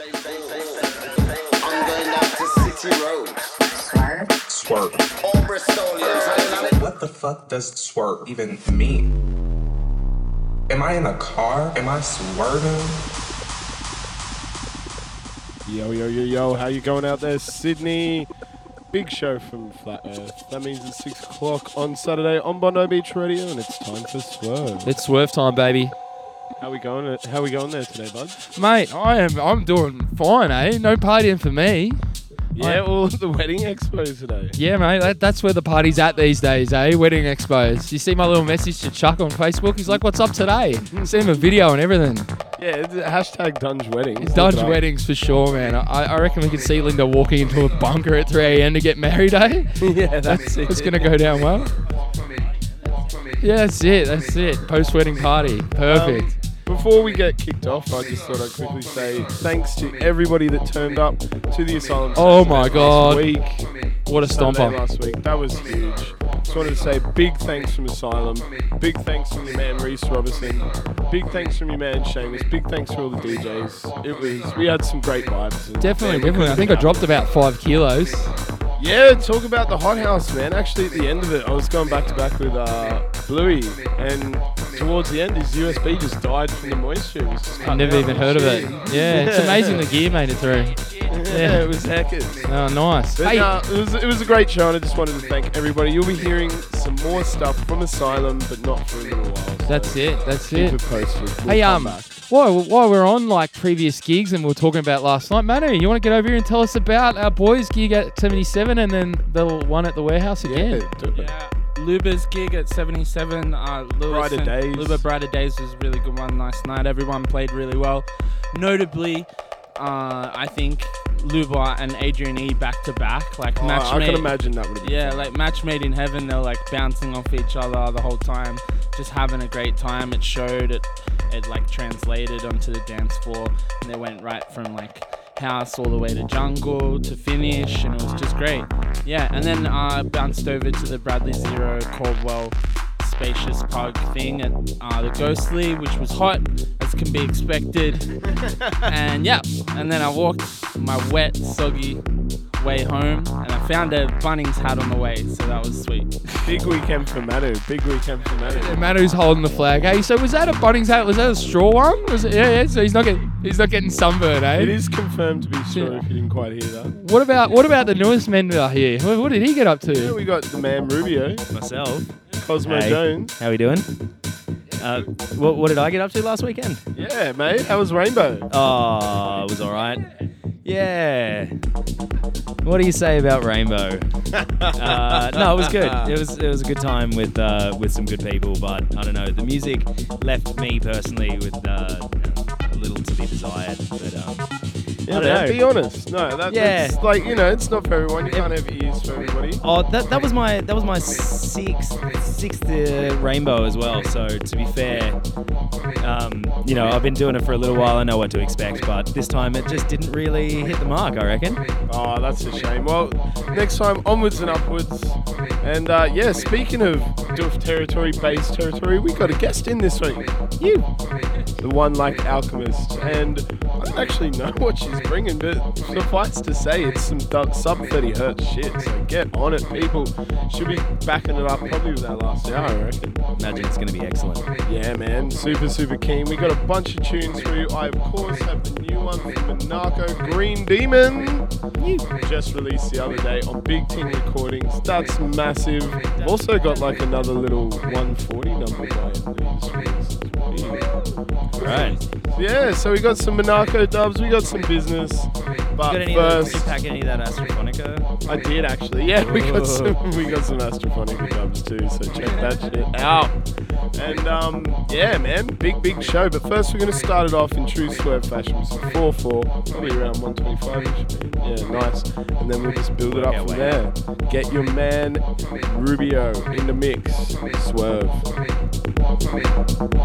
I'm going down to City Road. Swerve. All Bristolians. What the fuck does swerve even mean? Am I in a car? Am I swerving? Yo, yo, yo, yo, how you going out there, Sydney? Big show from Flat Earth. That means it's 6 o'clock on Saturday on Bondi Beach Radio, and it's time for Swerve. It's swerve time, baby. How we going? How we going there today, bud? Mate, I am I'm doing fine, eh? No partying for me. Yeah, well, the wedding expo today. Yeah, mate, that, that's where the party's at these days, eh? Wedding expos. You see my little message to Chuck on Facebook? He's like, what's up today? Send him a video and everything. Yeah, it's hashtag Dunge Weddings. It's Look Dodge weddings for sure, man. I, I reckon we could see Linda walking into a bunker at 3 a.m. to get married, eh? yeah, that's it. It's going to go down well. Yeah, that's it. That's it. Post wedding party. Perfect. Before we get kicked off, I just thought I'd quickly say thanks to everybody that turned up to the asylum. Oh Saturday my last God. Week. what a stomper. last week. That was huge. Just wanted to say big thanks from Asylum. Big thanks from your man Reese Robertson. Big thanks from your man Seamus. Big thanks for all the DJs. It was we had some great vibes. Definitely, definitely. I think I dropped about five kilos. Yeah, talk about the hothouse, man. Actually, at the end of it, I was going back to back with uh, Bluey, and towards the end, his USB just died from the moisture. It was just I cutting never even heard of it. shit. Yeah, it's amazing the gear made it through. Yeah, it was hackers. Oh, nice. But Hey, uh, it was it was a great show, and I just wanted to thank everybody. You'll be hearing some more stuff from Asylum, but not for a little while. so that's it. That's Keep it. it posted. We'll Hey, come um, back. while, while we're on like previous gigs and we are talking about last night, Manu, you want to get over here and tell us about our boys' gig at 77 and then the one at the warehouse again? Yeah, do it. Yeah, Luba's gig at 77. Uh, Lewis Brighter Days. Luba Brighter Days was a really good one last night. Everyone played really well. Notably, uh, I think Luba and Adrian E back to back, like Oh, match I made. can imagine that would be Yeah, like match made in heaven. They're like bouncing off each other the whole time, just having a great time. It showed it, it like translated onto the dance floor, and they went right from like house all the way to jungle to finish, and it was just great. Yeah, and then uh, bounced over to the Bradley Zero Caldwell spacious pug thing at uh, the Ghostly, which was hot as can be expected. and yeah, and then I walked my wet, soggy way home, and I found a Bunnings hat on the way, so that was sweet. big weekend for Manu. Big weekend for Manu. And Manu's holding the flag. Hey, so was that a Bunnings hat? Was that a straw one? Was it? Yeah, yeah. So he's not getting he's not getting sunburned, eh? It is confirmed to be true. Yeah. If you didn't quite hear that. What about what about the newest men that are here? What, what did he get up Yeah, to? we got the man Rubio, myself. Cosmo Hey. Jones. How are we doing? Uh, what, what did I get up to last weekend? Yeah, mate. How was Rainbow? Oh, it was all right. Yeah. What do you say about Rainbow? uh, no, it was good. It was it was a good time with uh, with some good people, but I don't know. The music left me personally with uh, a little to be desired. But um, Yeah, I don't man, know. be honest. No, that, Yeah. that's like you know, it's not for everyone. You can't have ears for everybody. Oh, that, that was my that was my sixth sixth uh, rainbow as well. So to be fair, um, you know I've been doing it for a little while. I know what to expect, but this time it just didn't really hit the mark. I reckon. Oh, that's a shame. Well, next time onwards and upwards. And uh, yeah, speaking of Doof territory, bass territory, we got a guest in this week. You, the one like alchemist, and I don't actually know what she's bringing, but suffice to say, it's some du- sub 30 hertz shit. So get on it, people. She'll be backing it up probably with that last hour, I reckon. Imagine it's going to be excellent. Yeah, man, super, super keen. We got a bunch of tunes for you. I, of course, have the new one from Monako Green Demon. Just released the other day on Big Ting Recordings. That's massive. Also got like another little 140 number by it that he just released as well. Right. Yeah, so we got some Monako dubs, we got some business. But got any of first, did you pack any of that Astrophonica? I did actually. Yeah, we got some we got some Astrophonica dubs too, so check that shit out. And um, yeah, man, big big show. But first, we're gonna start it off in true swerve fashion, So four four, probably around 125 ish. Yeah, nice. And then we'll just build it up from there. Get your man Rubio in the mix. Swerve. Thank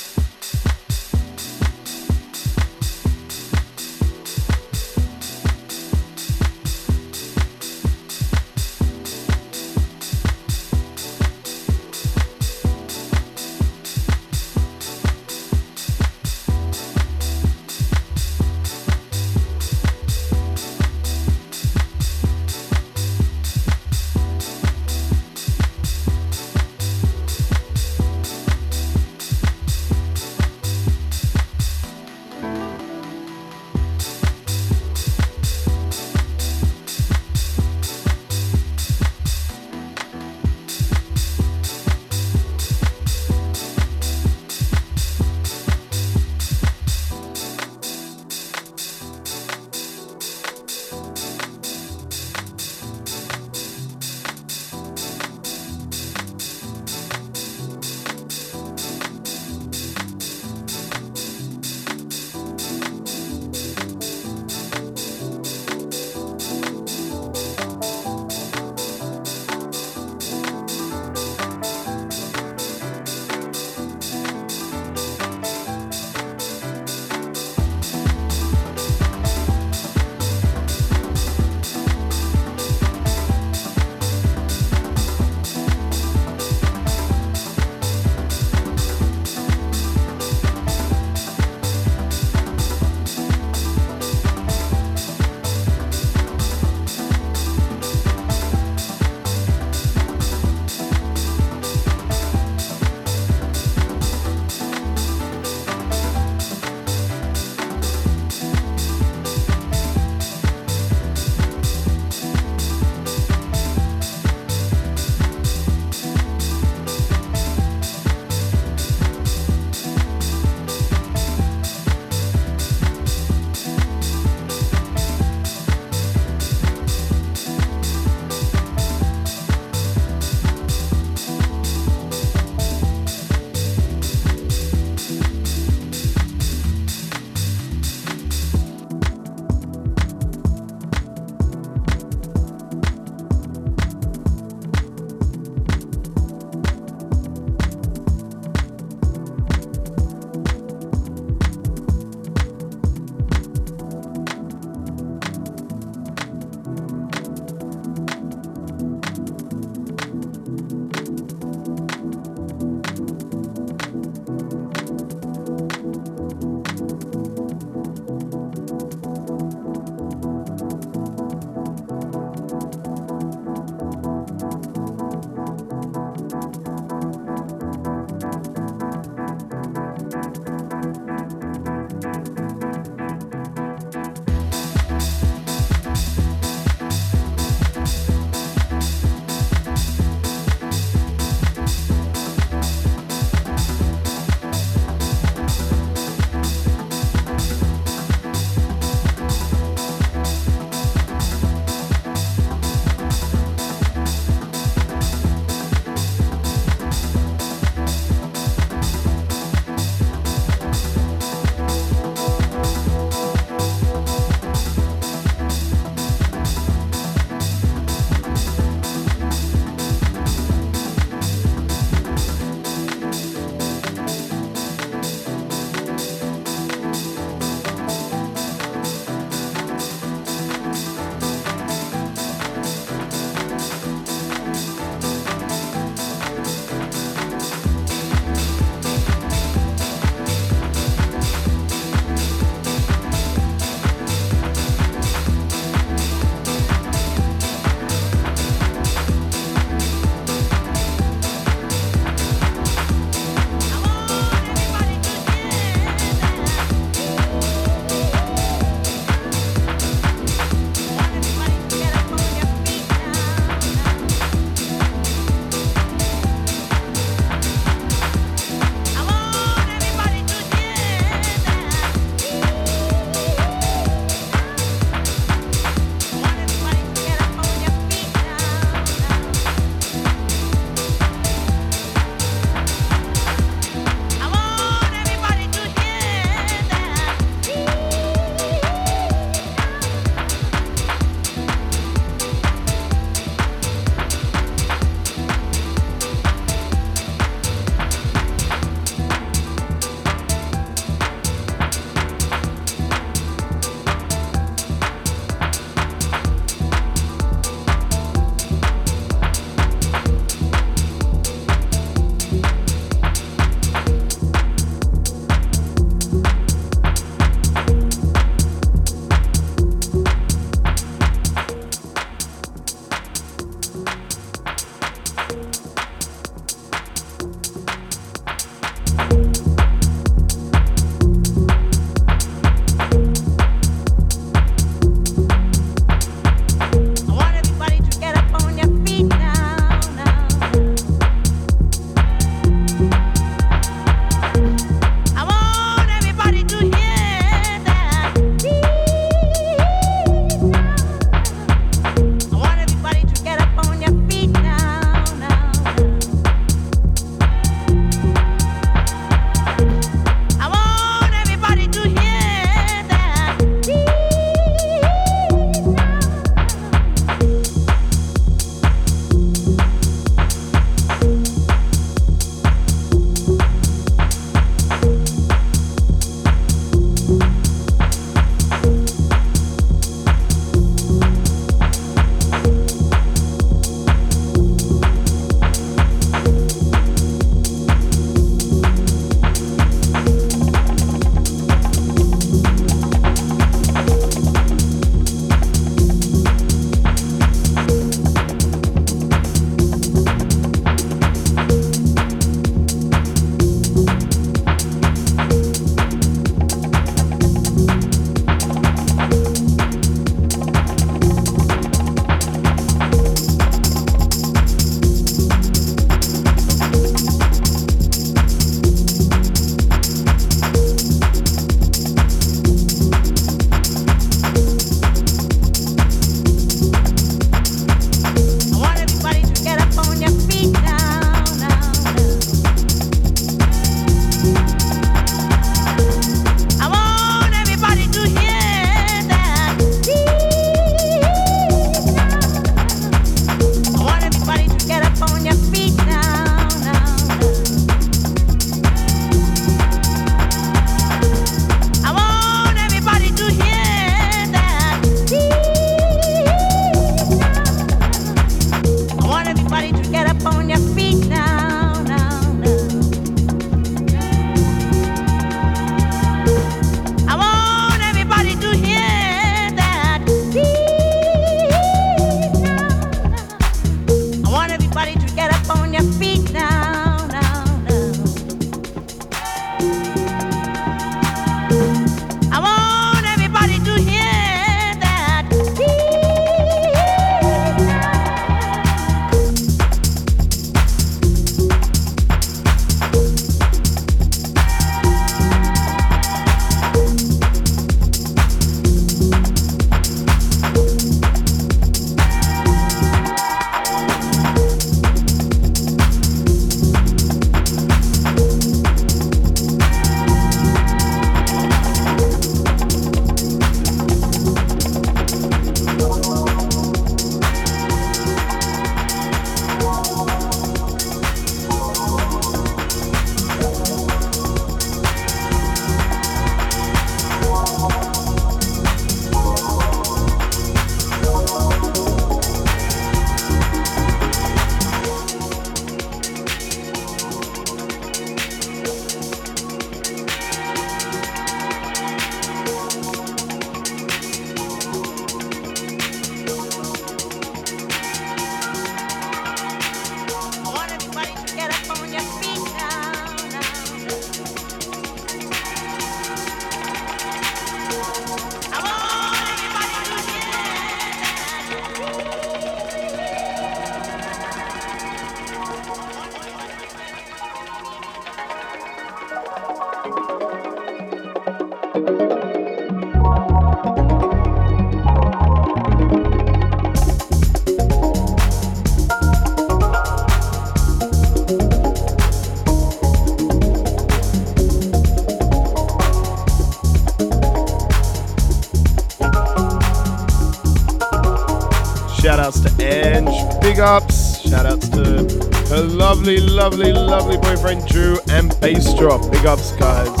lovely, lovely, lovely boyfriend Drew and Bass Drop. Big ups, guys.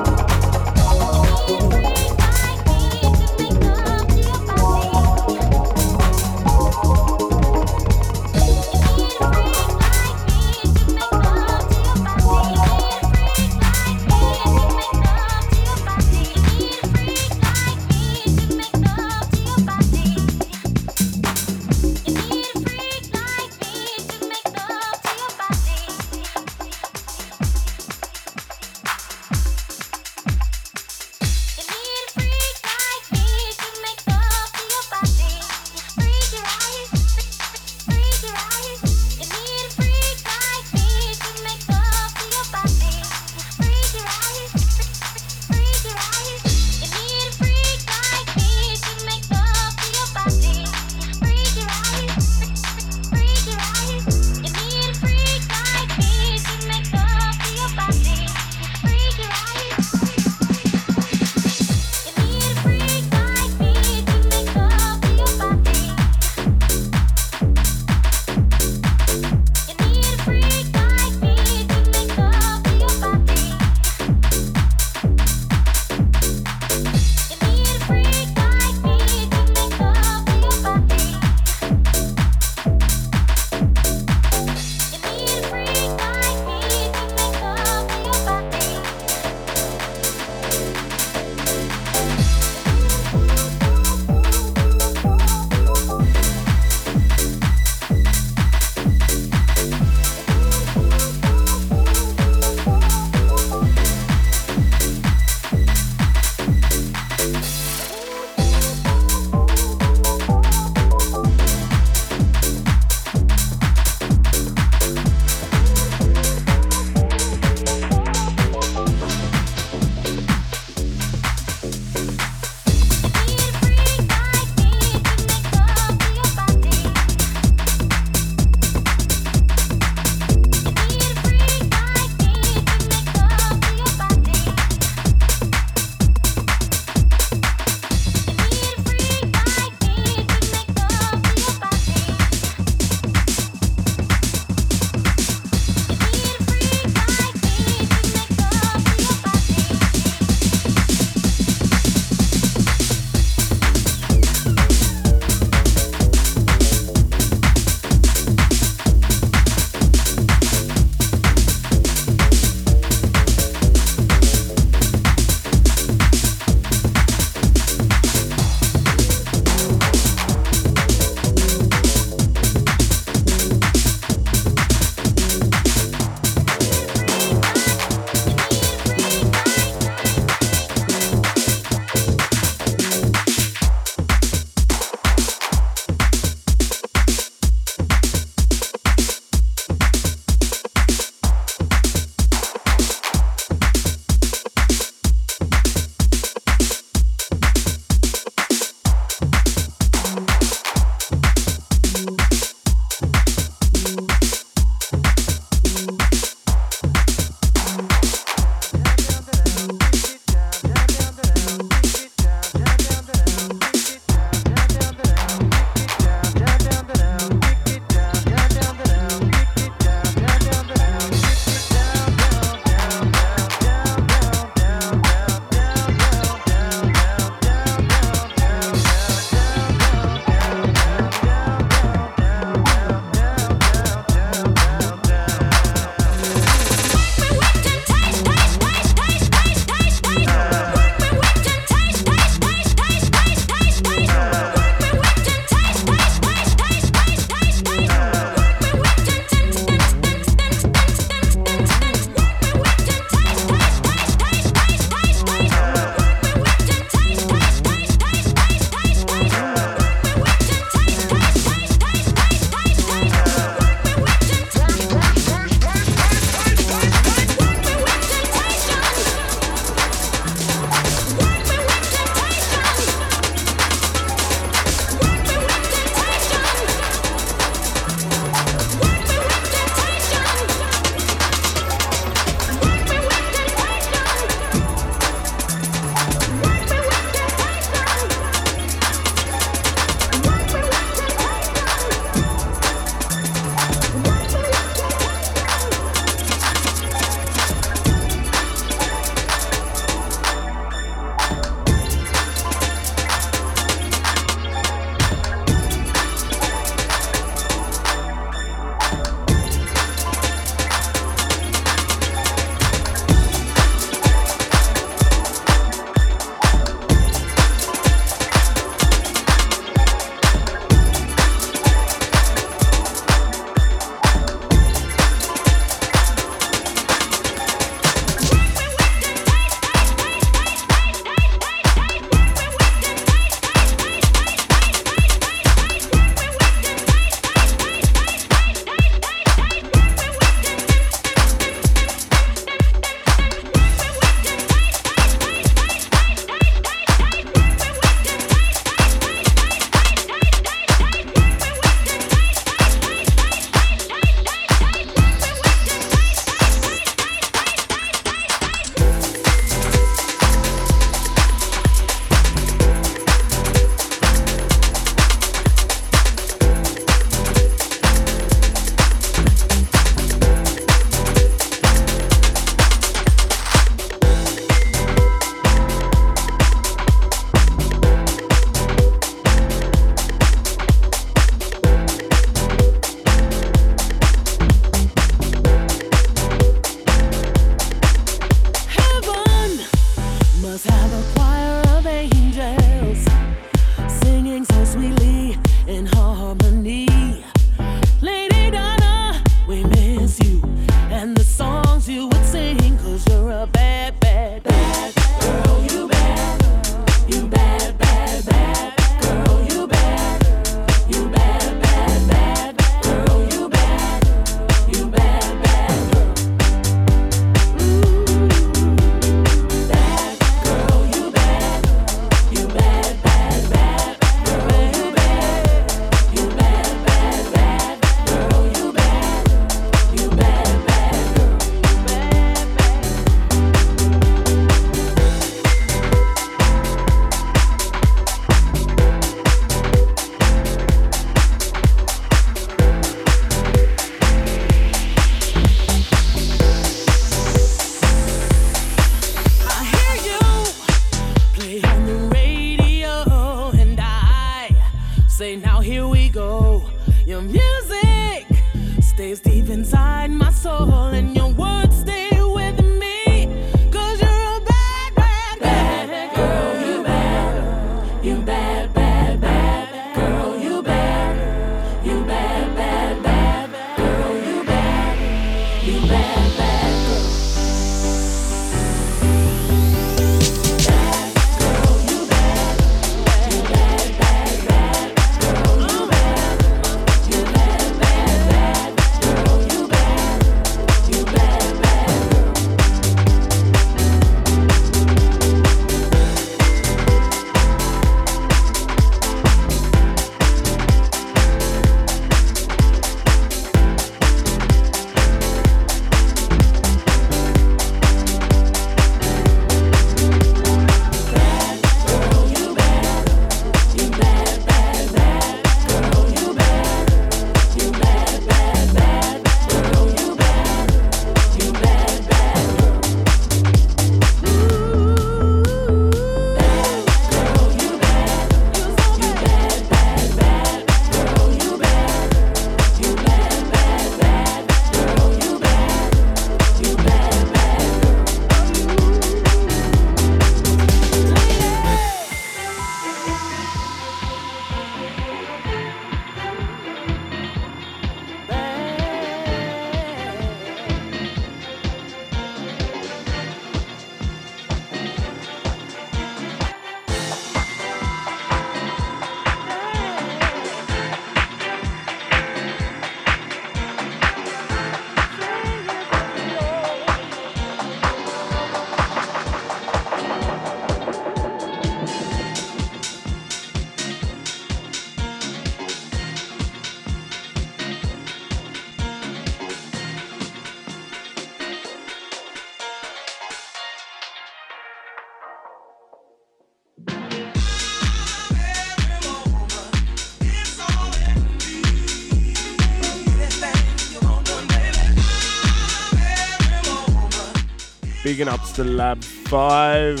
Gangster Lab 5.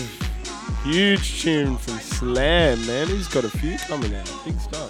Huge tune from Slam, man. He's got a few coming out. Big stuff.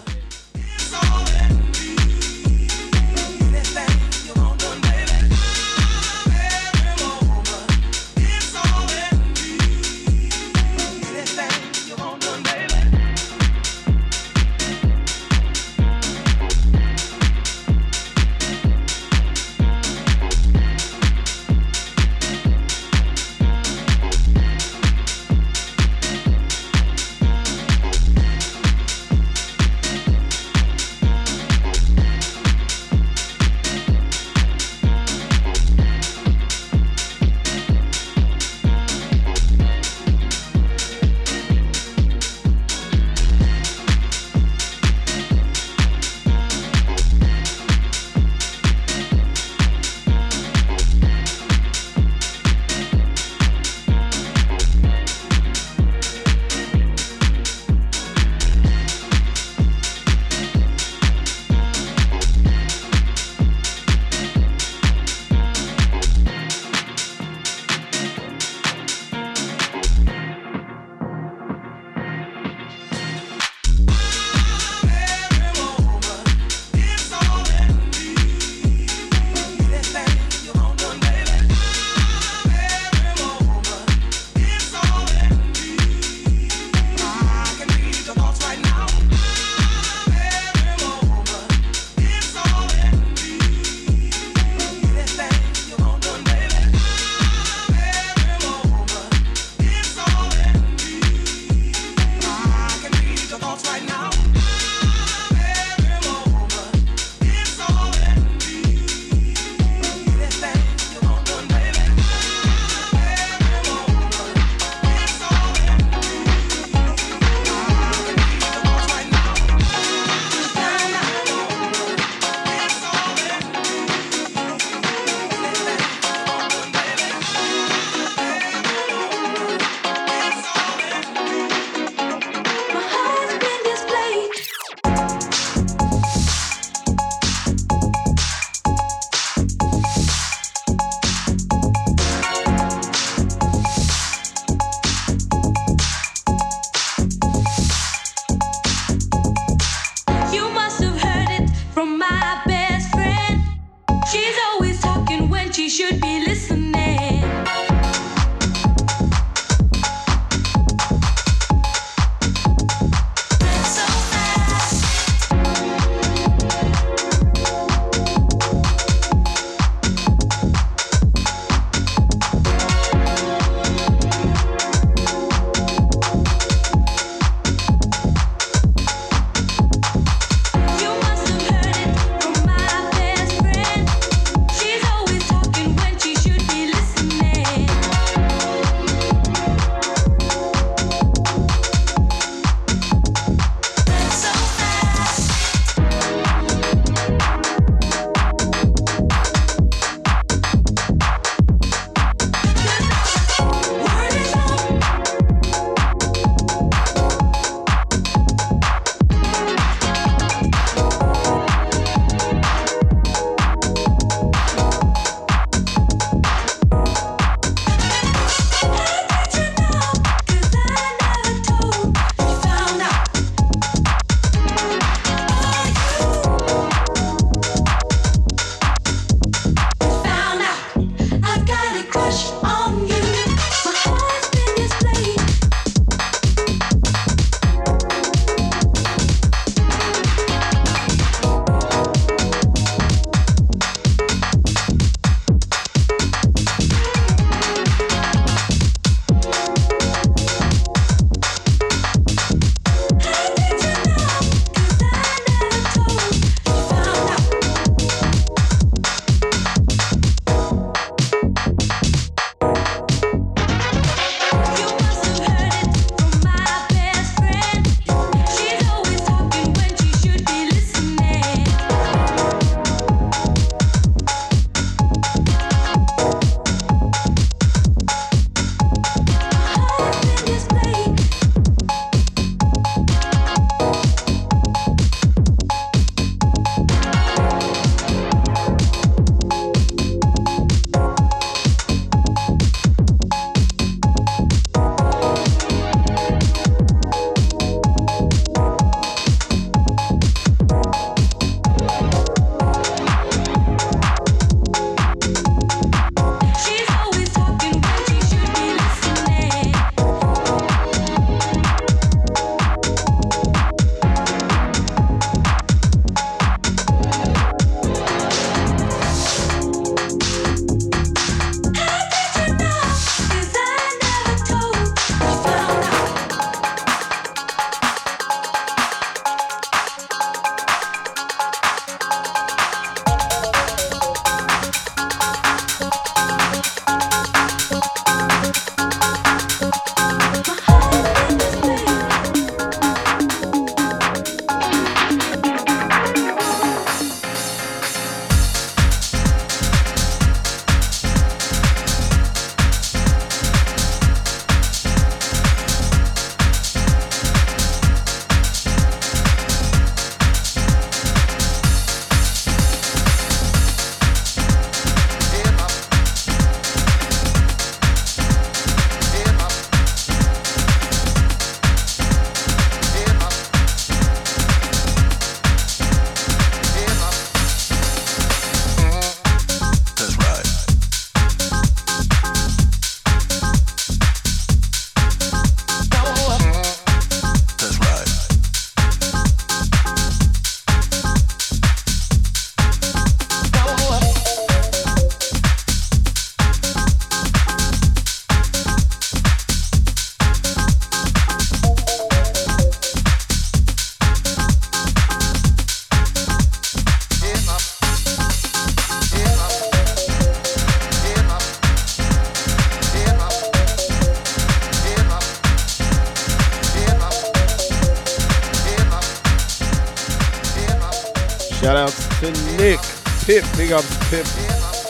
Big ups Pip.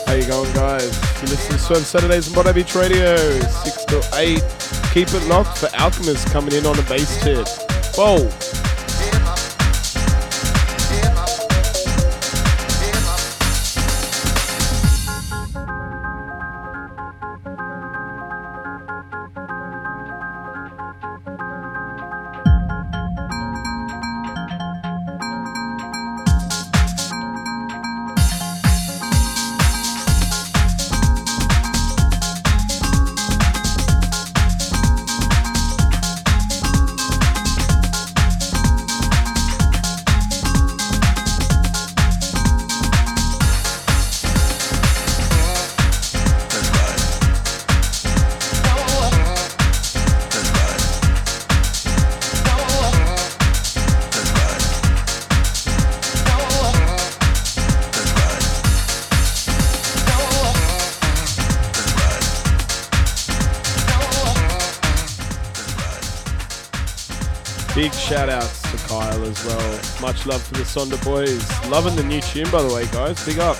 How you going, guys? You listen to Swerve Saturdays on Bondi Beach Radio, 6 to 8. Keep it locked for Alchemist coming in on a bass tip. Whoa. Sonda boys. Loving the new tune, by the way, guys. Big up.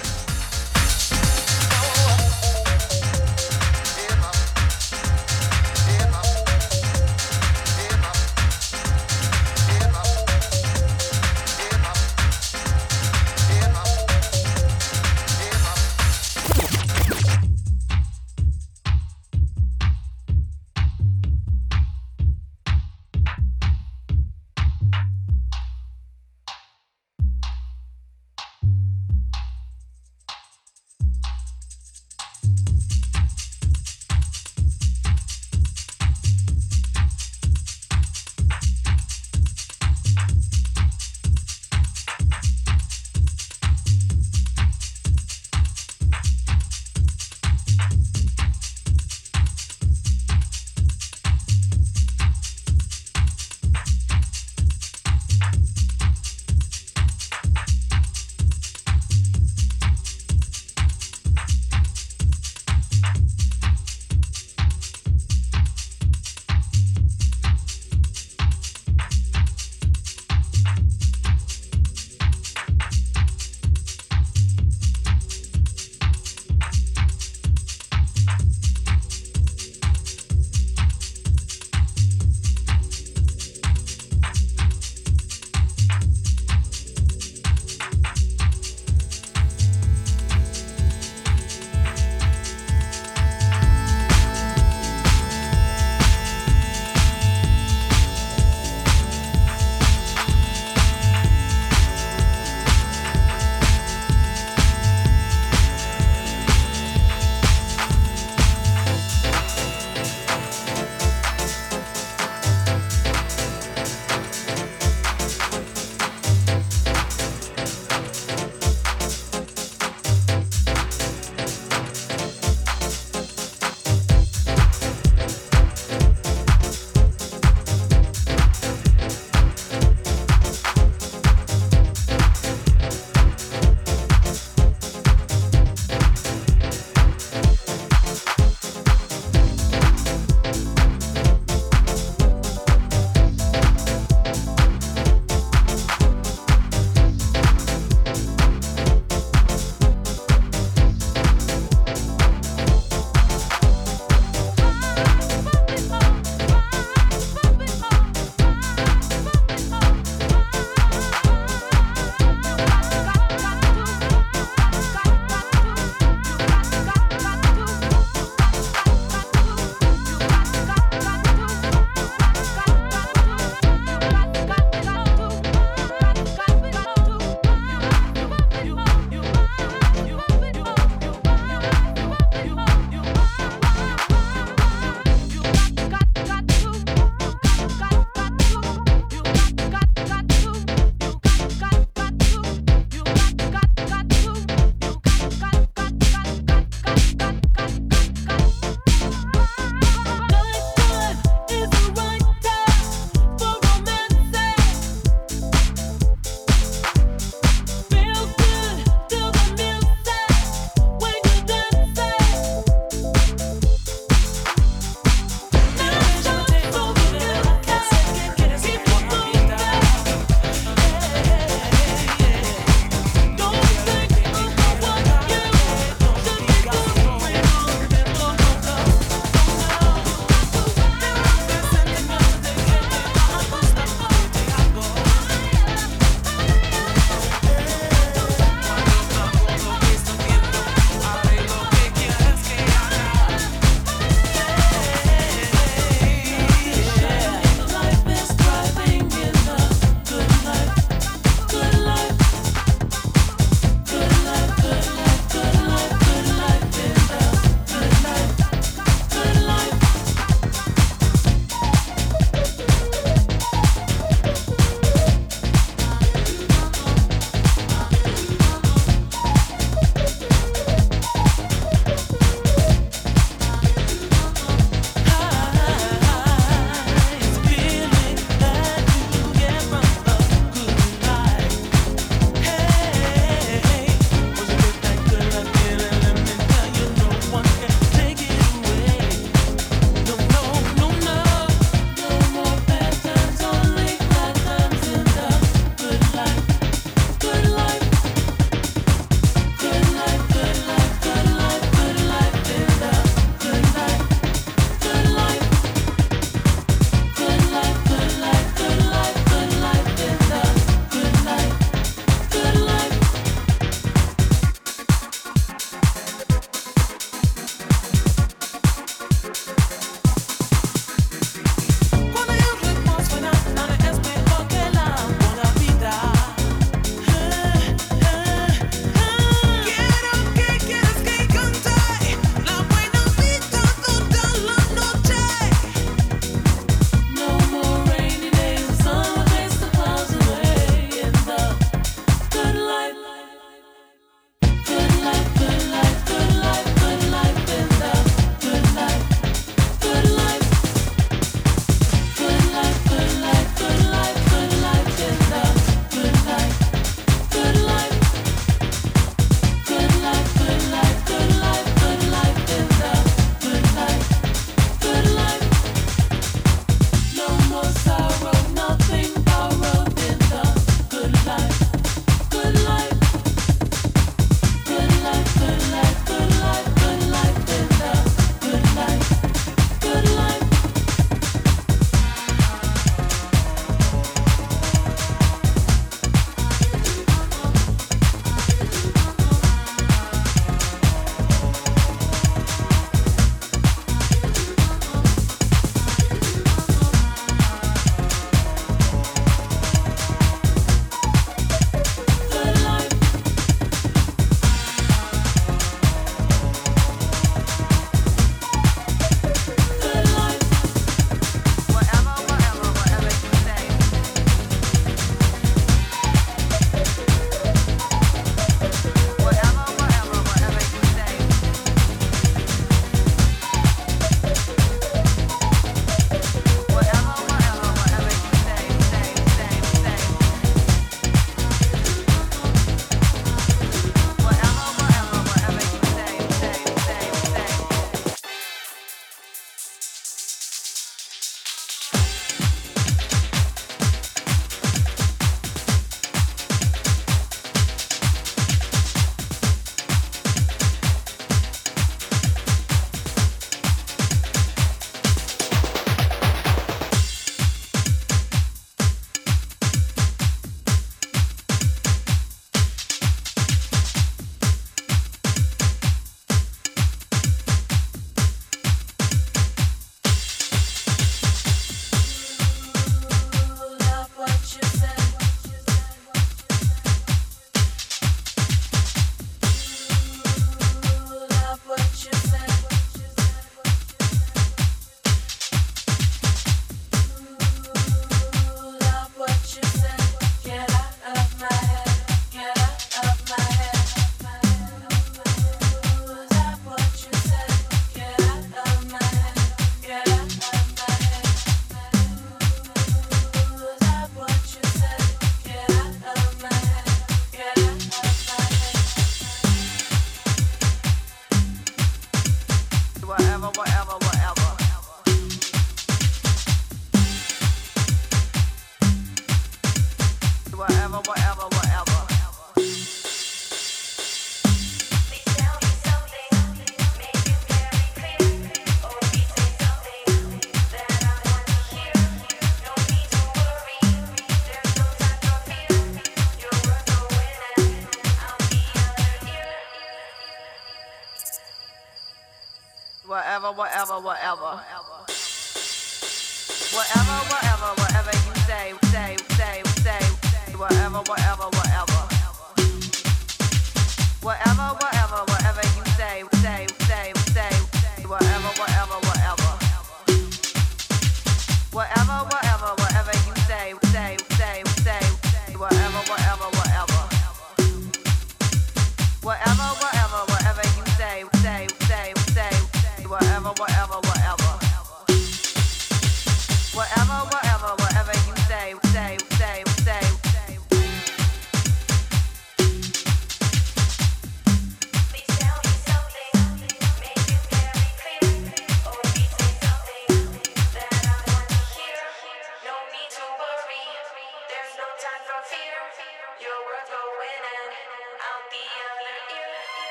or whatever.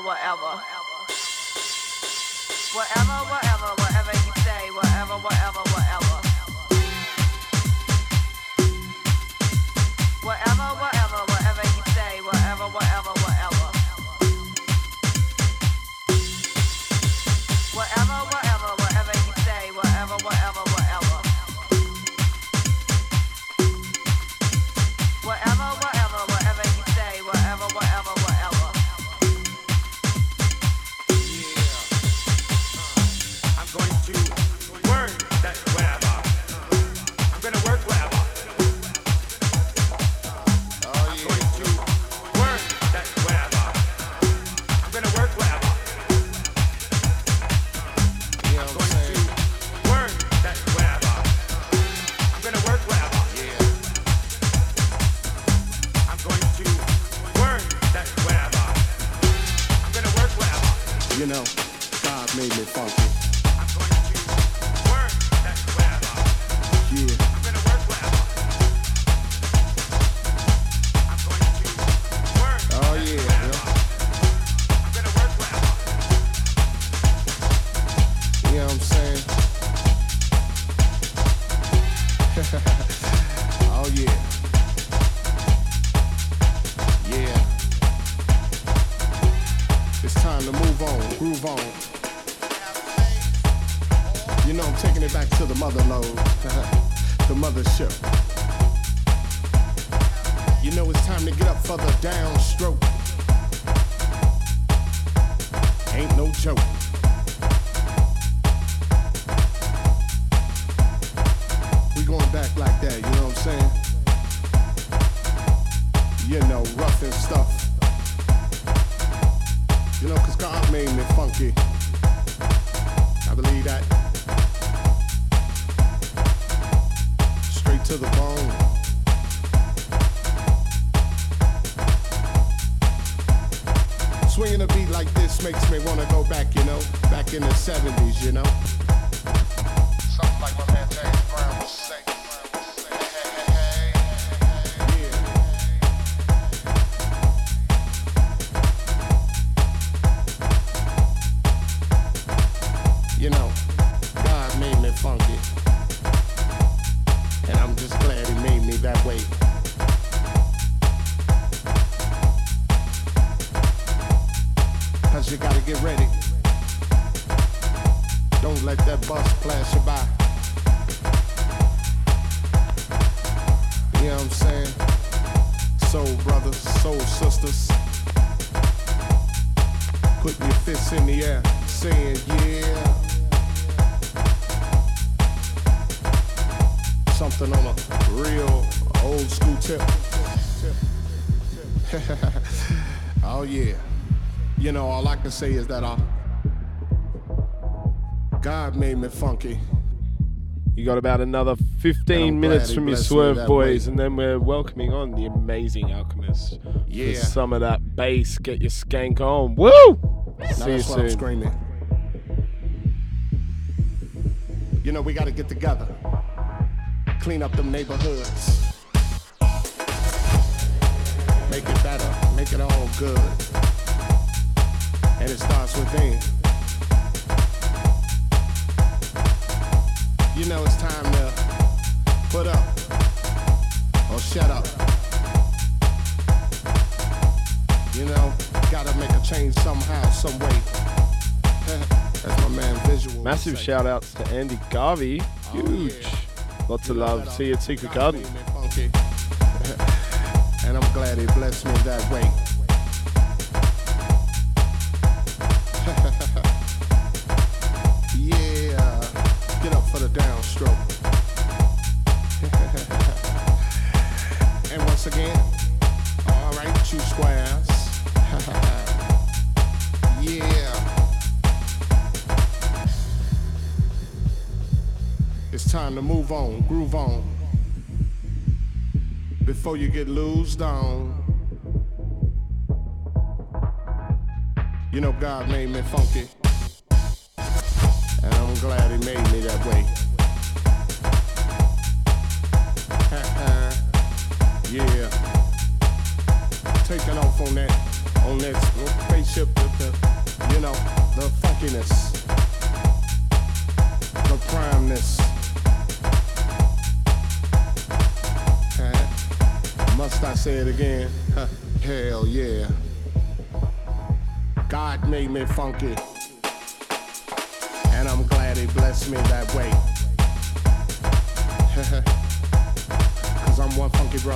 whatever, whatever. Whatever. say is that I, God made me funky. You got about another 15 minutes from your swerve, boys, way. and then we're welcoming on the amazing Alchemist. Yeah. For some of that bass, get your skank on. Woo! Now See you soon. I'm screaming. You know, we got to get together, clean up them neighborhoods, make it better, make it all good. You know it's time shut up. You know, gotta make a change somehow, Massive shout outs to Andy Garvey. Huge. Oh, yeah. Lots of love. See you at Secret Garden. and I'm glad he blessed me that way. before you get loosed on. You know God made me funky.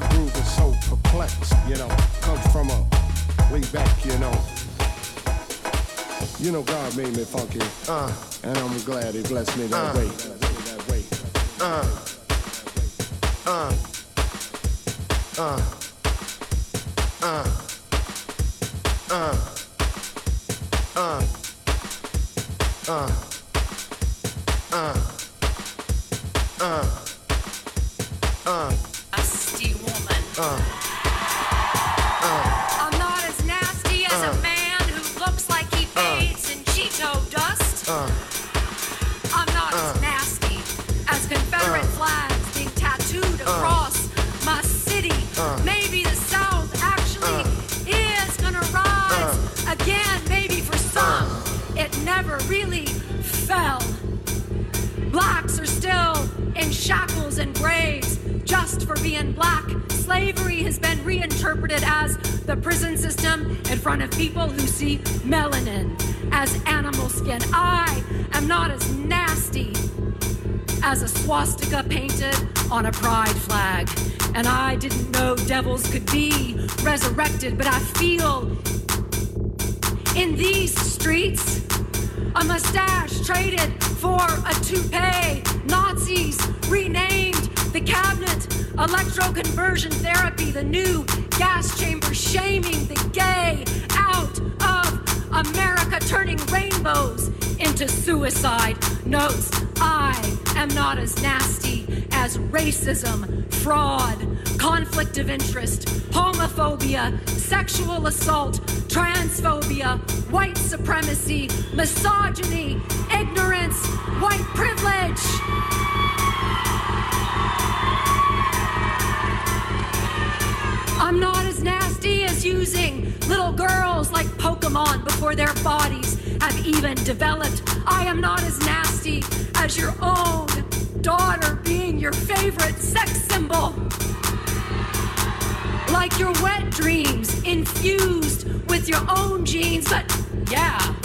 my groove is so perplexed, you know. From a way back, you know. You know God made me funky, uh, and I'm glad He blessed me that way. That way. Uh, uh, uh. interest, homophobia, sexual assault, transphobia, white supremacy, misogyny, ignorance, white privilege. I'm not as nasty as using little girls like Pokemon before their bodies have even developed. I am not as nasty as your own daughter being your favorite sex symbol like your wet dreams infused with your own genes. But yeah.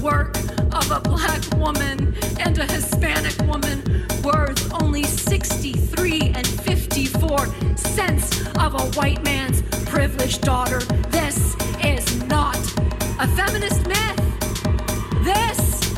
Work of a black woman and a Hispanic woman worth only 63 and 54 cents of a white man's privileged daughter? This is not a feminist myth. This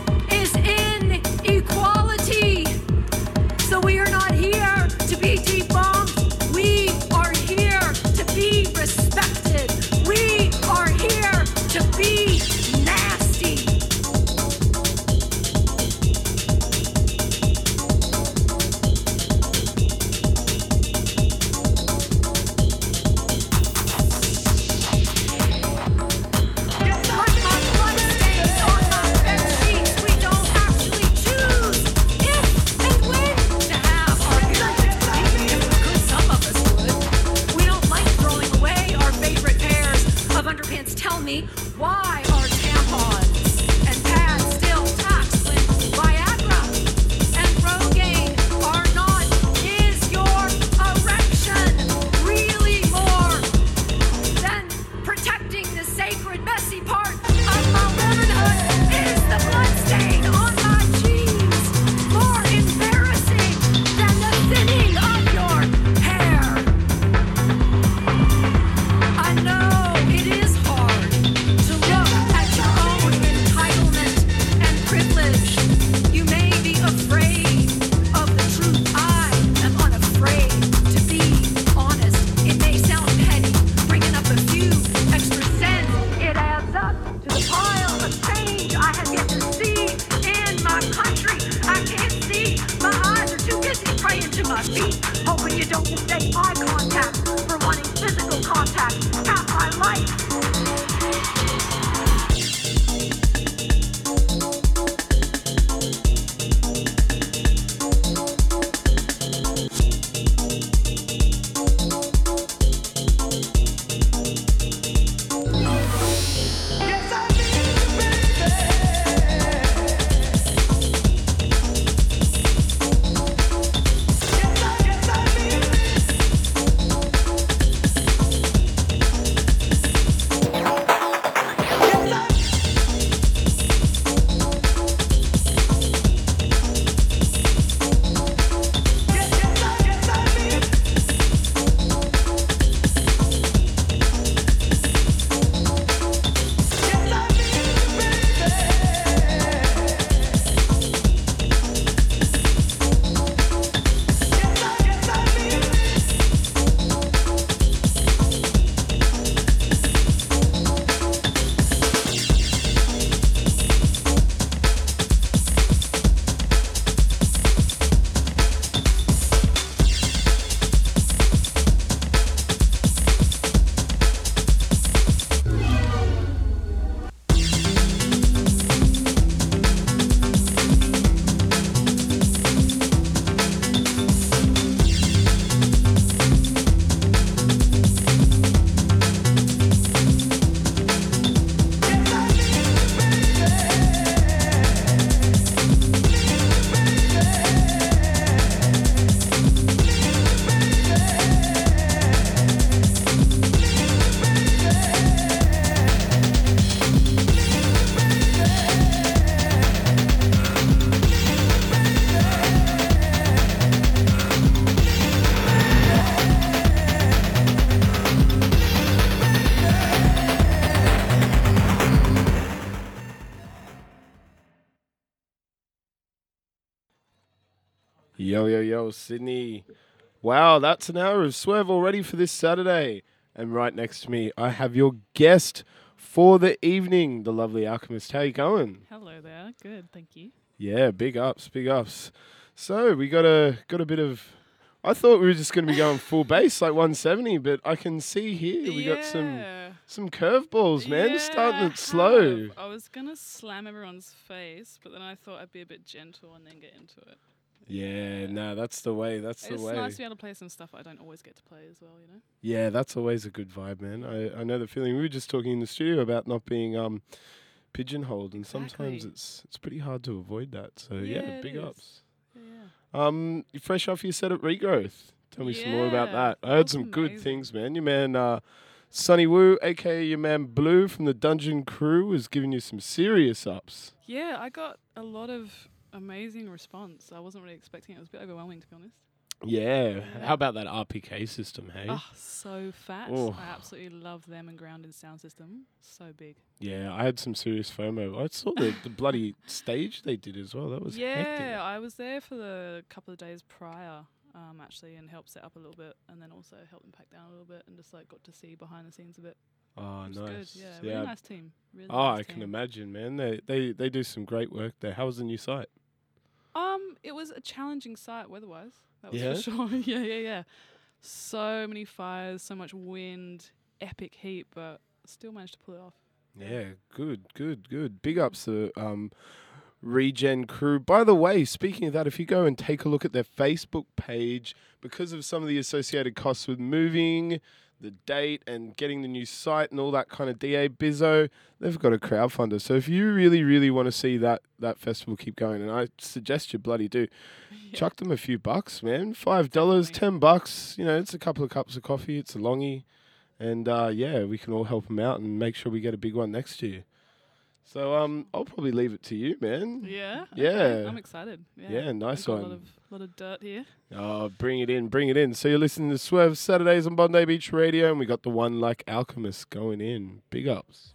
Yo, yo, yo, Sydney. Wow, that's an hour of Swerve already for this Saturday. And right next to me, I have your guest for the evening, the lovely Alchemist. How you going? Hello there. Good, thank you. Yeah, big ups, big ups. So we got a got a bit of. I thought we were just going to be going full bass like 170, but I can see here we got some some curveballs, man. Yeah, Starting it slow. I was gonna slam everyone's face, but then I thought I'd be a bit gentle and then get into it. Yeah, no, that's the way. That's the it's way. It's nice to be able to play some stuff I don't always get to play as well. You know. Yeah, that's always a good vibe, man. I, I know the feeling. We were just talking in the studio about not being um pigeonholed, and sometimes it's it's pretty hard to avoid that. So yeah, Yeah, big is. ups. Yeah. Um, you're fresh off your set at Regrowth. Tell me some more about that. I heard some good things, man. Your man uh, Sonny Woo, aka your man Blue from the Dungeon Crew, was giving you some serious ups. Yeah, I got a lot of amazing response. I wasn't really expecting it. It was a bit overwhelming, to be honest. Yeah. How about that RPK system, hey? Oh, so fat. Oh. I absolutely love them and Grounded sound system. So big. Yeah, I had some serious FOMO. I saw the, the bloody stage they did as well. That was yeah, hectic. I was there for the couple of days prior, um, actually, and helped set up a little bit, and then also helped them pack down a little bit, and just like got to see behind the scenes a bit. Oh, nice. good. Yeah, really nice team. Really oh, nice I can imagine, man. They they they do some great work there. How was the new site? Um, it was a challenging site weather-wise. That was Yeah? for sure. yeah, yeah, yeah. So many fires, so much wind, epic heat, but still managed to pull it off. Yeah, good, good, good. Big ups to um, Regen Crew. By the way, speaking of that, if you go and take a look at their Facebook page, because of some of the associated costs with moving, the date, and getting the new site and all that kind of DA bizzo, they've got a crowdfunder. So if you really, really want to see that that festival keep going, and I suggest you bloody do, chuck them a few bucks, man. Five dollars, ten bucks. You know, it's a couple of cups of coffee. It's a longie. And uh, yeah, we can all help them out and make sure we get a big one next year. So um, I'll probably leave it to you, man. Yeah. okay, Yeah. I'm excited. Yeah. Yeah, nice one. A lot of, lot of dirt here. Oh, bring it in, bring it in. So you're listening to Swerve Saturdays on Bondi Beach Radio, and we got the one like Alchemist going in. Big ups.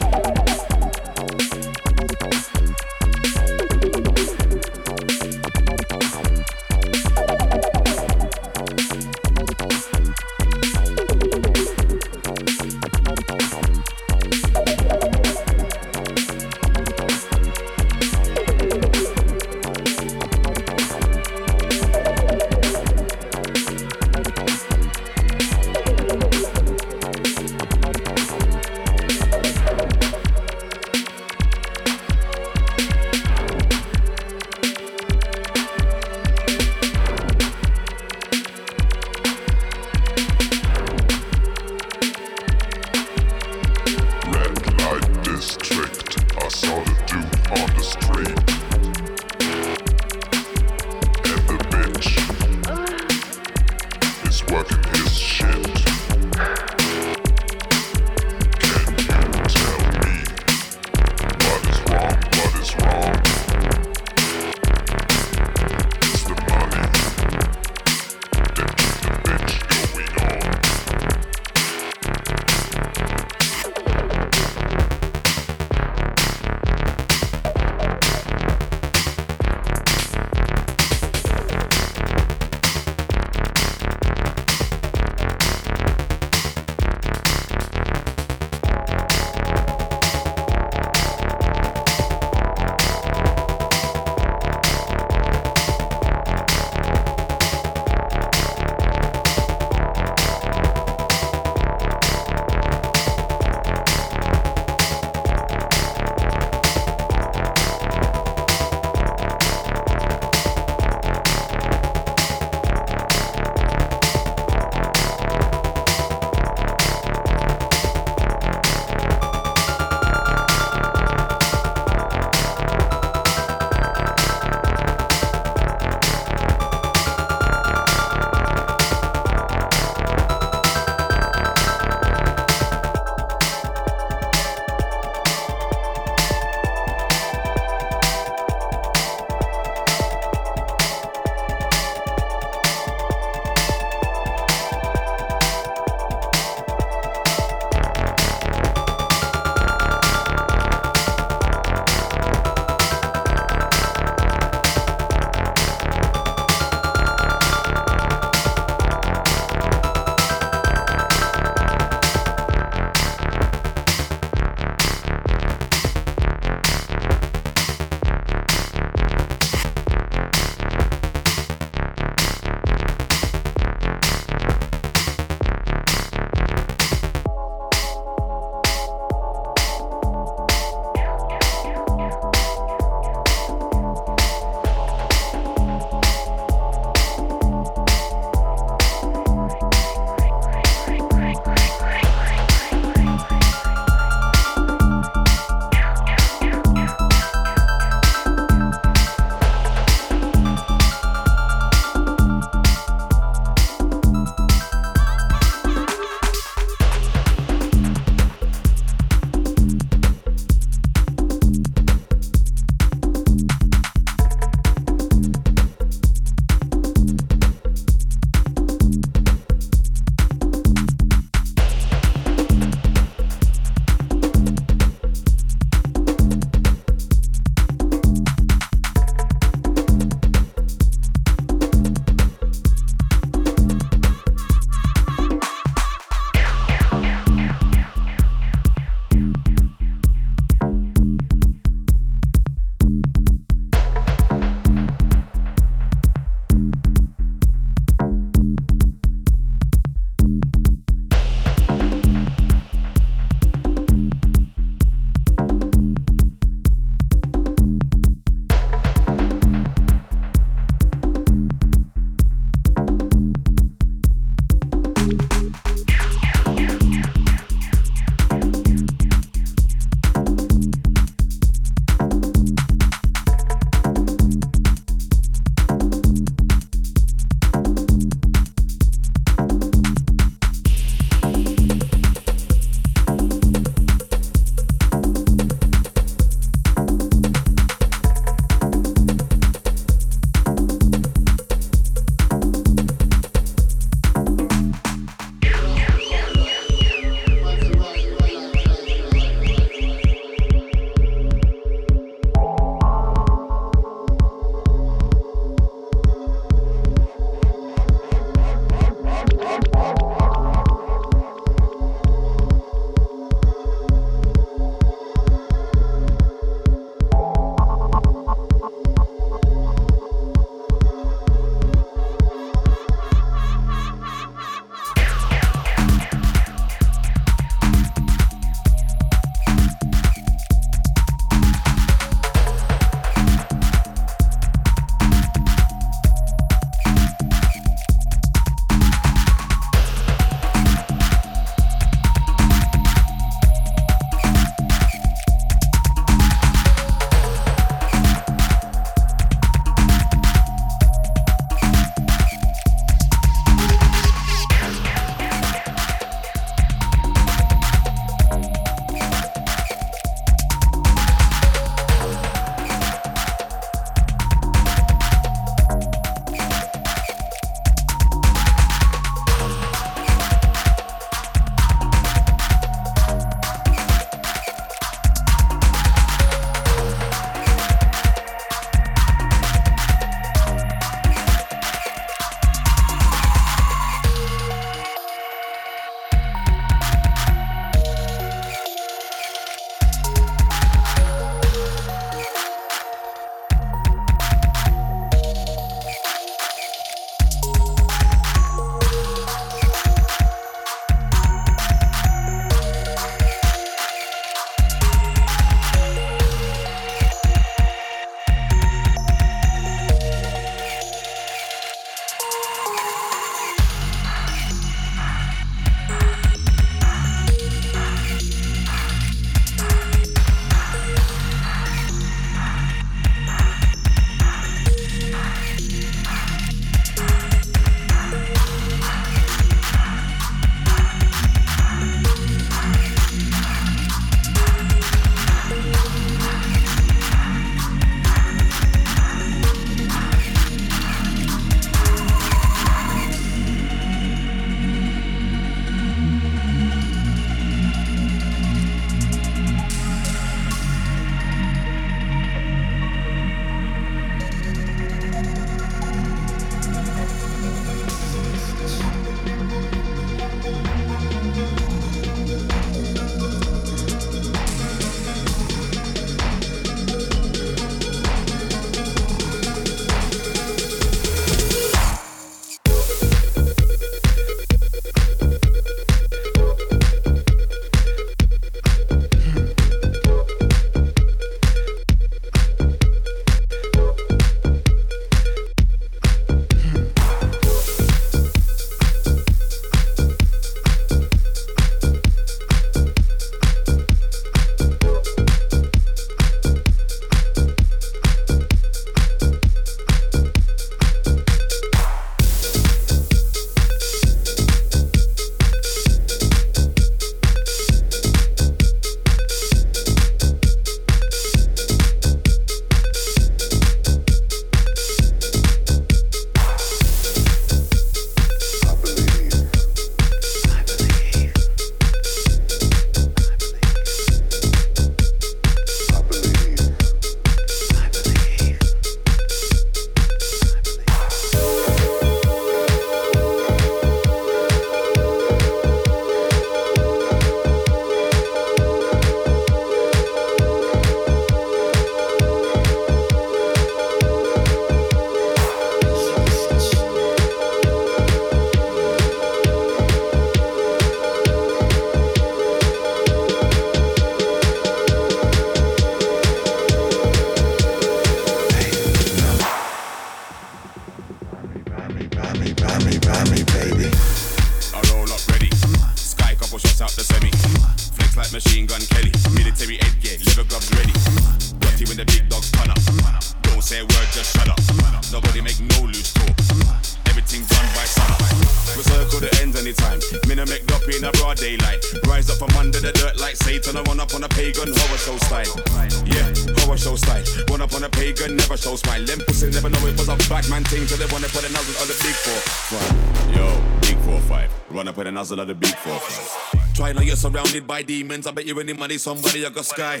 Surrounded by demons, I bet you any money somebody I got sky.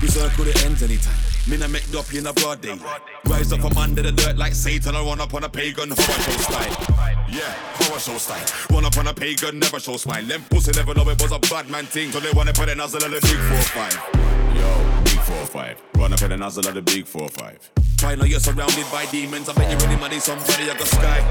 This earth could end anytime. Me na make doppy in a broad day. Rise up from under the dirt like Satan. I run up on a pagan horror show style. Yeah, horror show style. Run up on a pagan, never show smile. Them pussy never know it was a bad man thing. So they wanna put in nozzle of the big four five. Yo, big four five. Run up in a nozzle of the big four five. Try now you're surrounded by demons. I bet you any money somebody I got sky.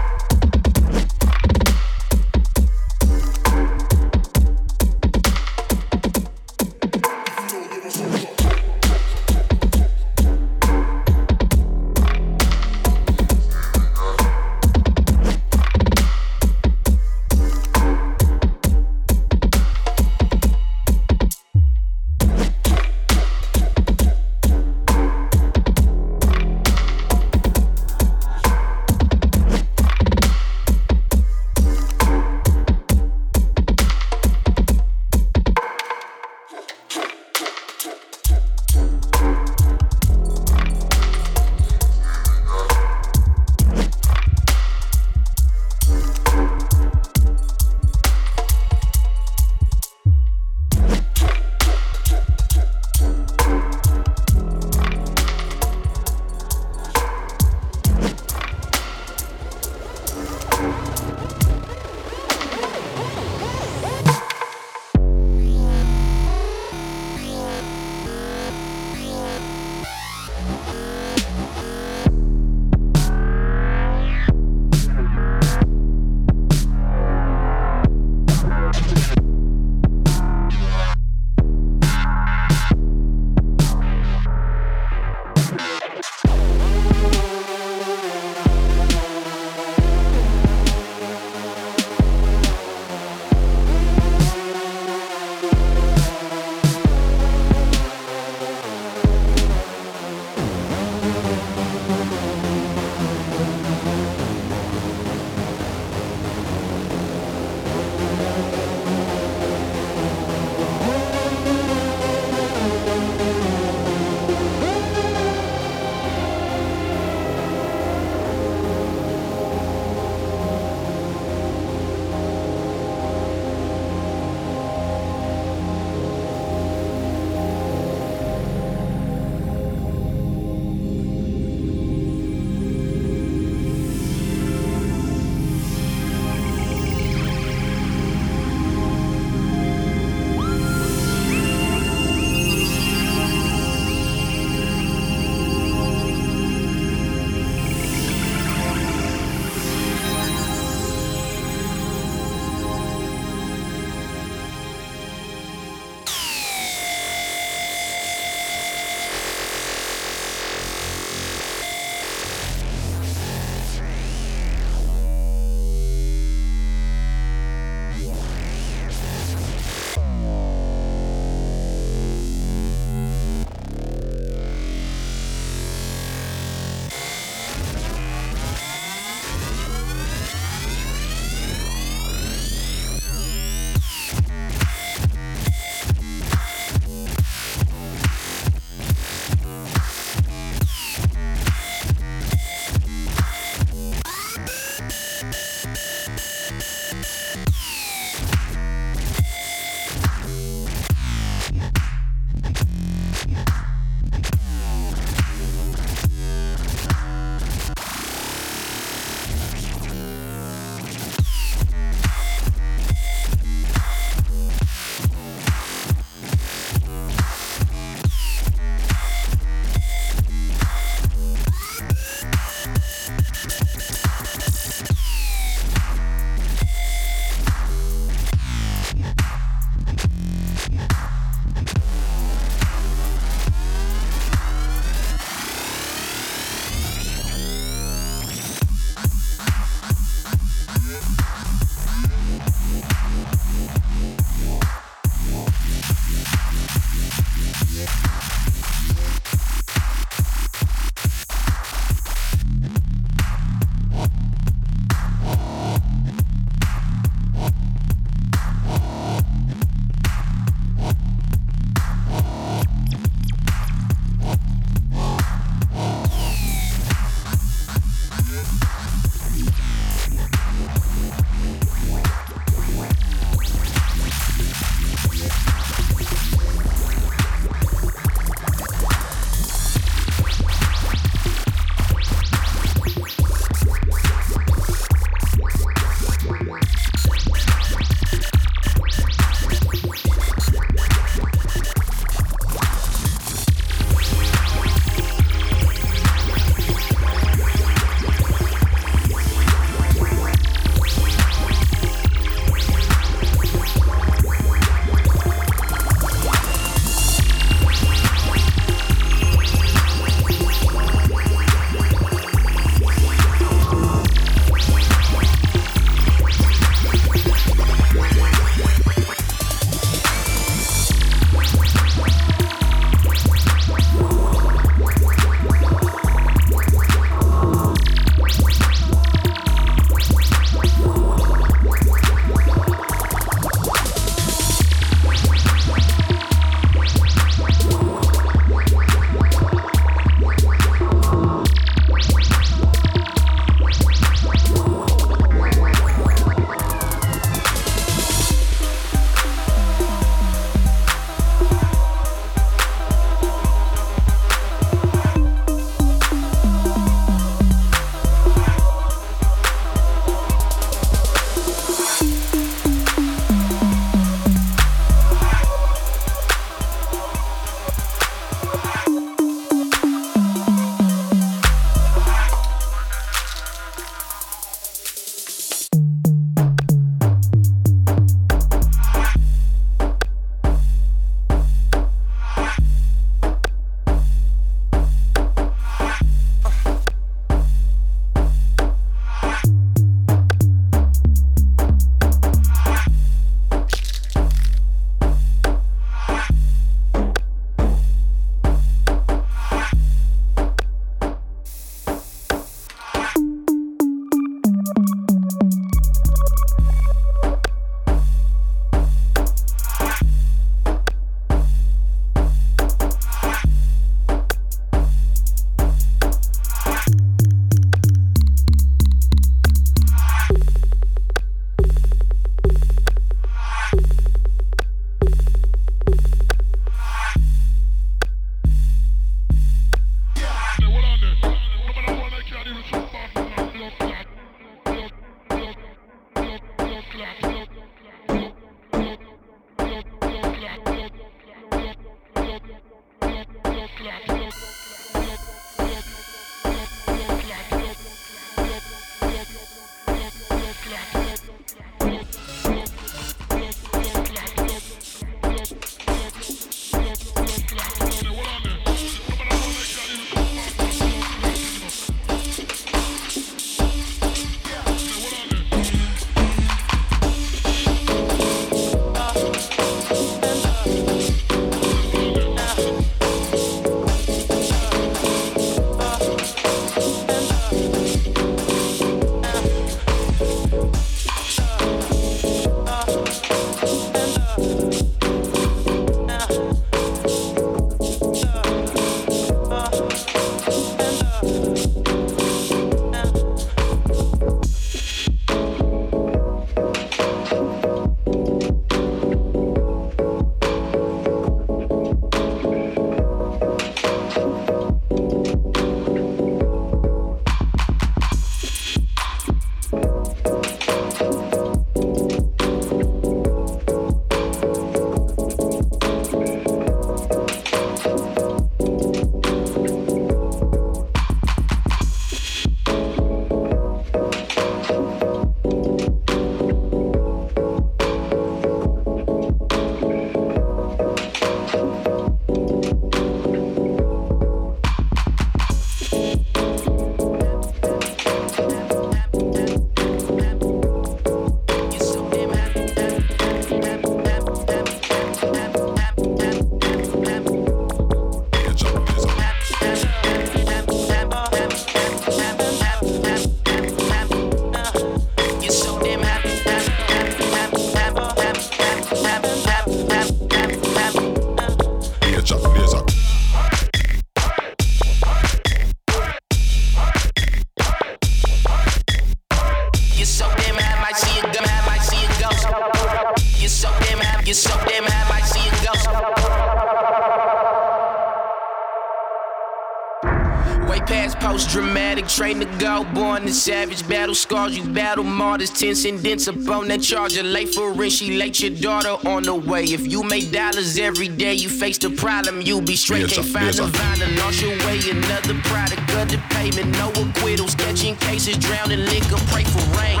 trained to go. Born a savage, battle scars, you battle martyrs. Transcendence upon that charger. Late for rent, she late your daughter on the way. If you make dollars every day, you face the problem, you be straight. Can't find the vinyl, lost your way. Another product of the payment, no acquittals. Catching cases, drowning liquor, pray for rain.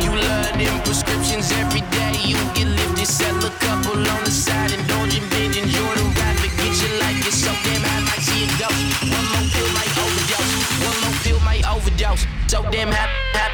You love them prescriptions every day, you get lifted. Sell a couple on the side, indulging, binge, enjoy. so damn happy.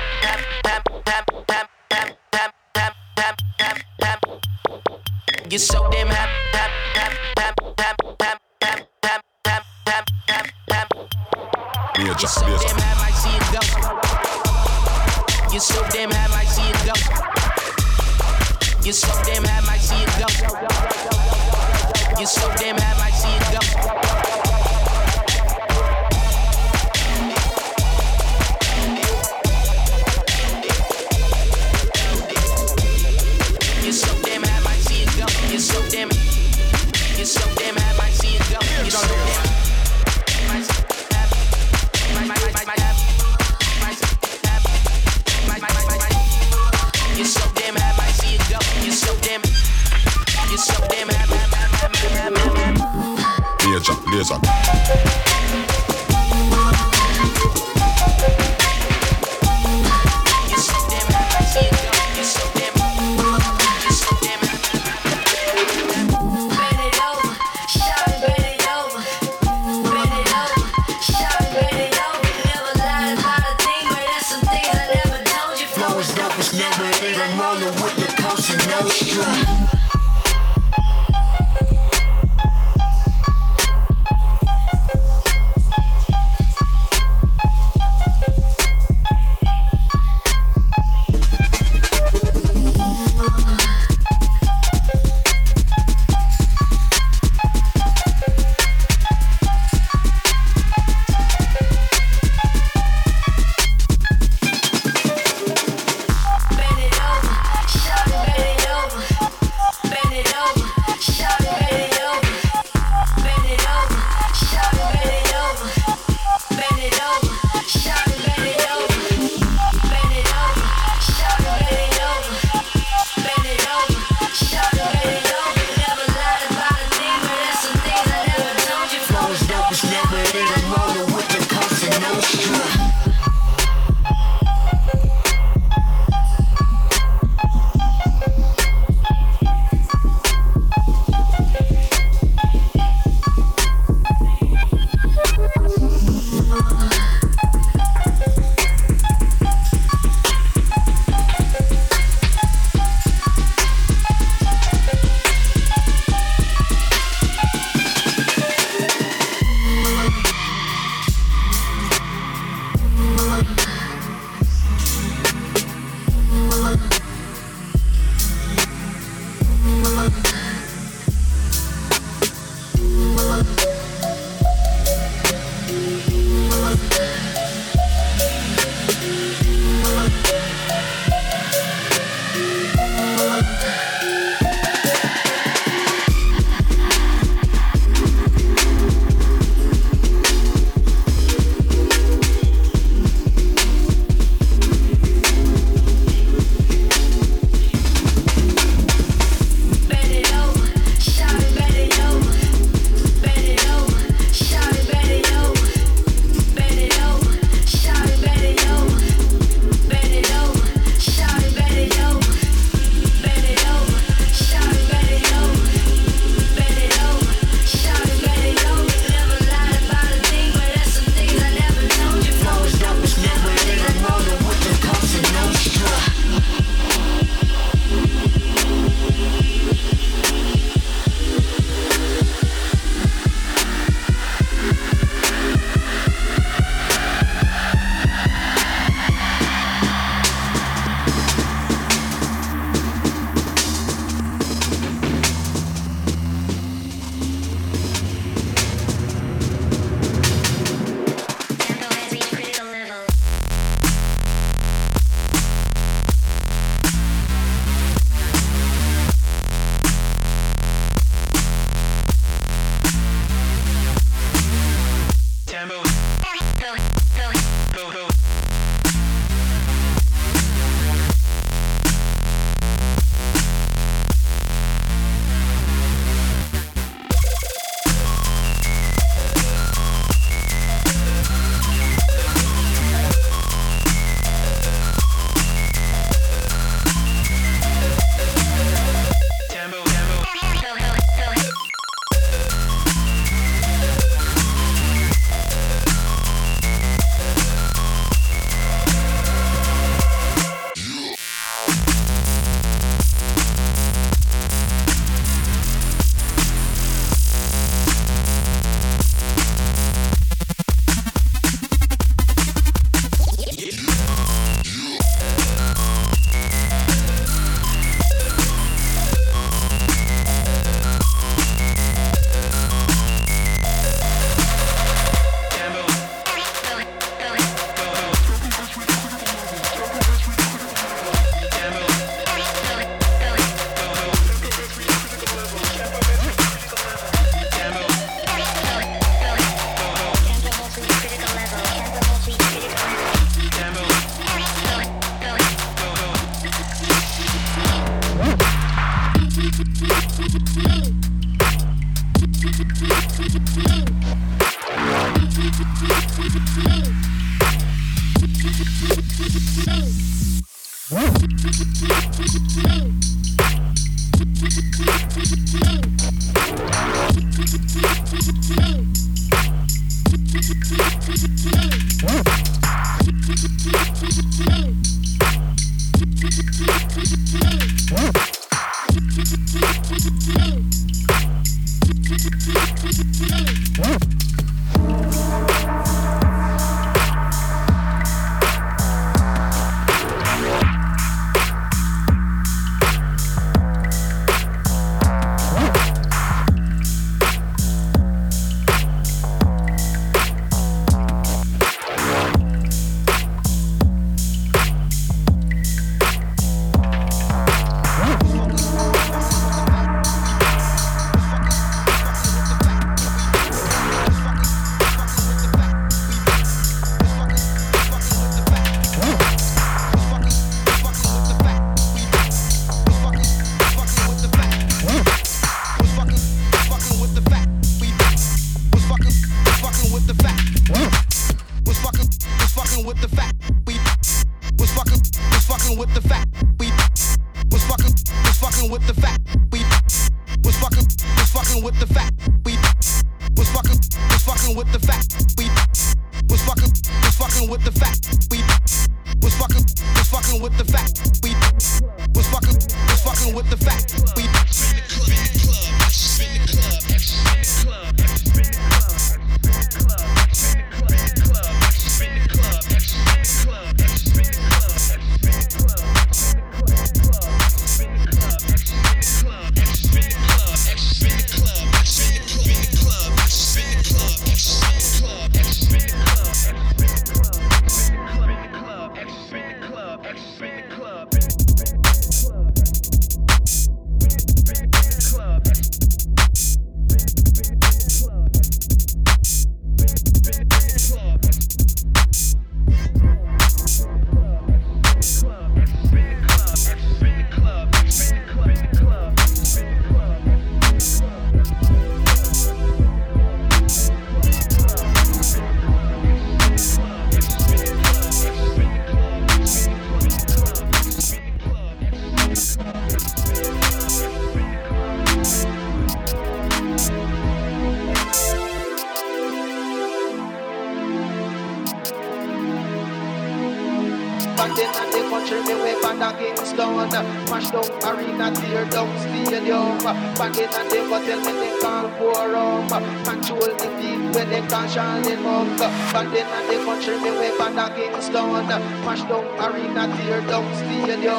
Stadium. Back then at the hotel, me they call forum. Control the beat when they call Charlie Monk. Back then at the country, me way back at Kingston. Mash down arena, tear down stadium.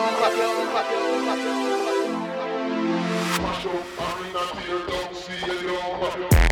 Mash down arena, tear down stadium.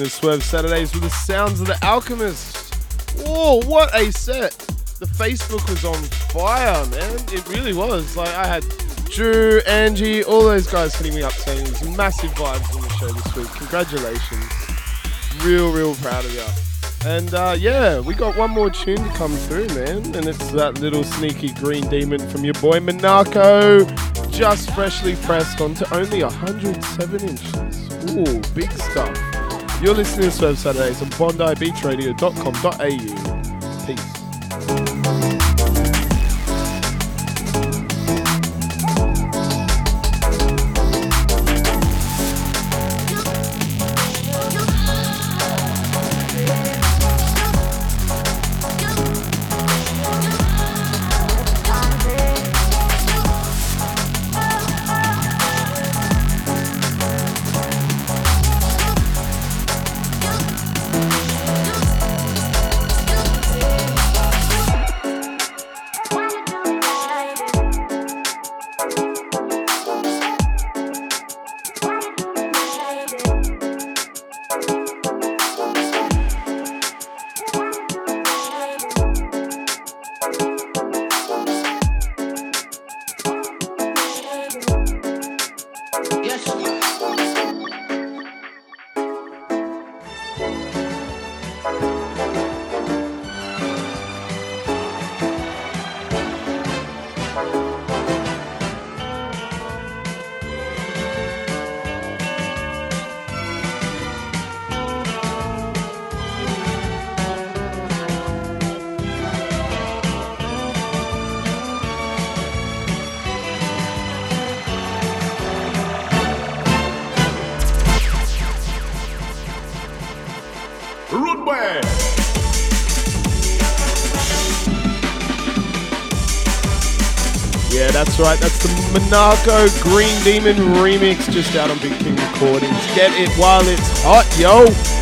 Listening to Swerve Saturdays with the sounds of the Alchemist. Whoa, what a set! The Facebook was on fire, man. It really was. Like I had Drew, Angie, all those guys hitting me up saying there's massive vibes on the show this week. Congratulations. Real, real proud of you. And uh, yeah, we got one more tune to come through, man. And it's that little sneaky green demon from your boy Monako. Just freshly pressed onto only 107 inches. Ooh, big stuff. You're listening to Swerve Saturdays on BondiBeachRadio.com.au. right. That's the Monako Green Demon remix just out on Big King Recordings. Get it while it's hot, yo.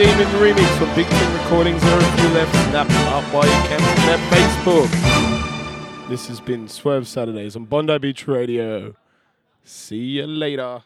Demon remix from Big King Recordings. There are a few left. Snap up while you can from that Facebook. This has been Swerve Saturdays on Bondi Beach Radio. See you later.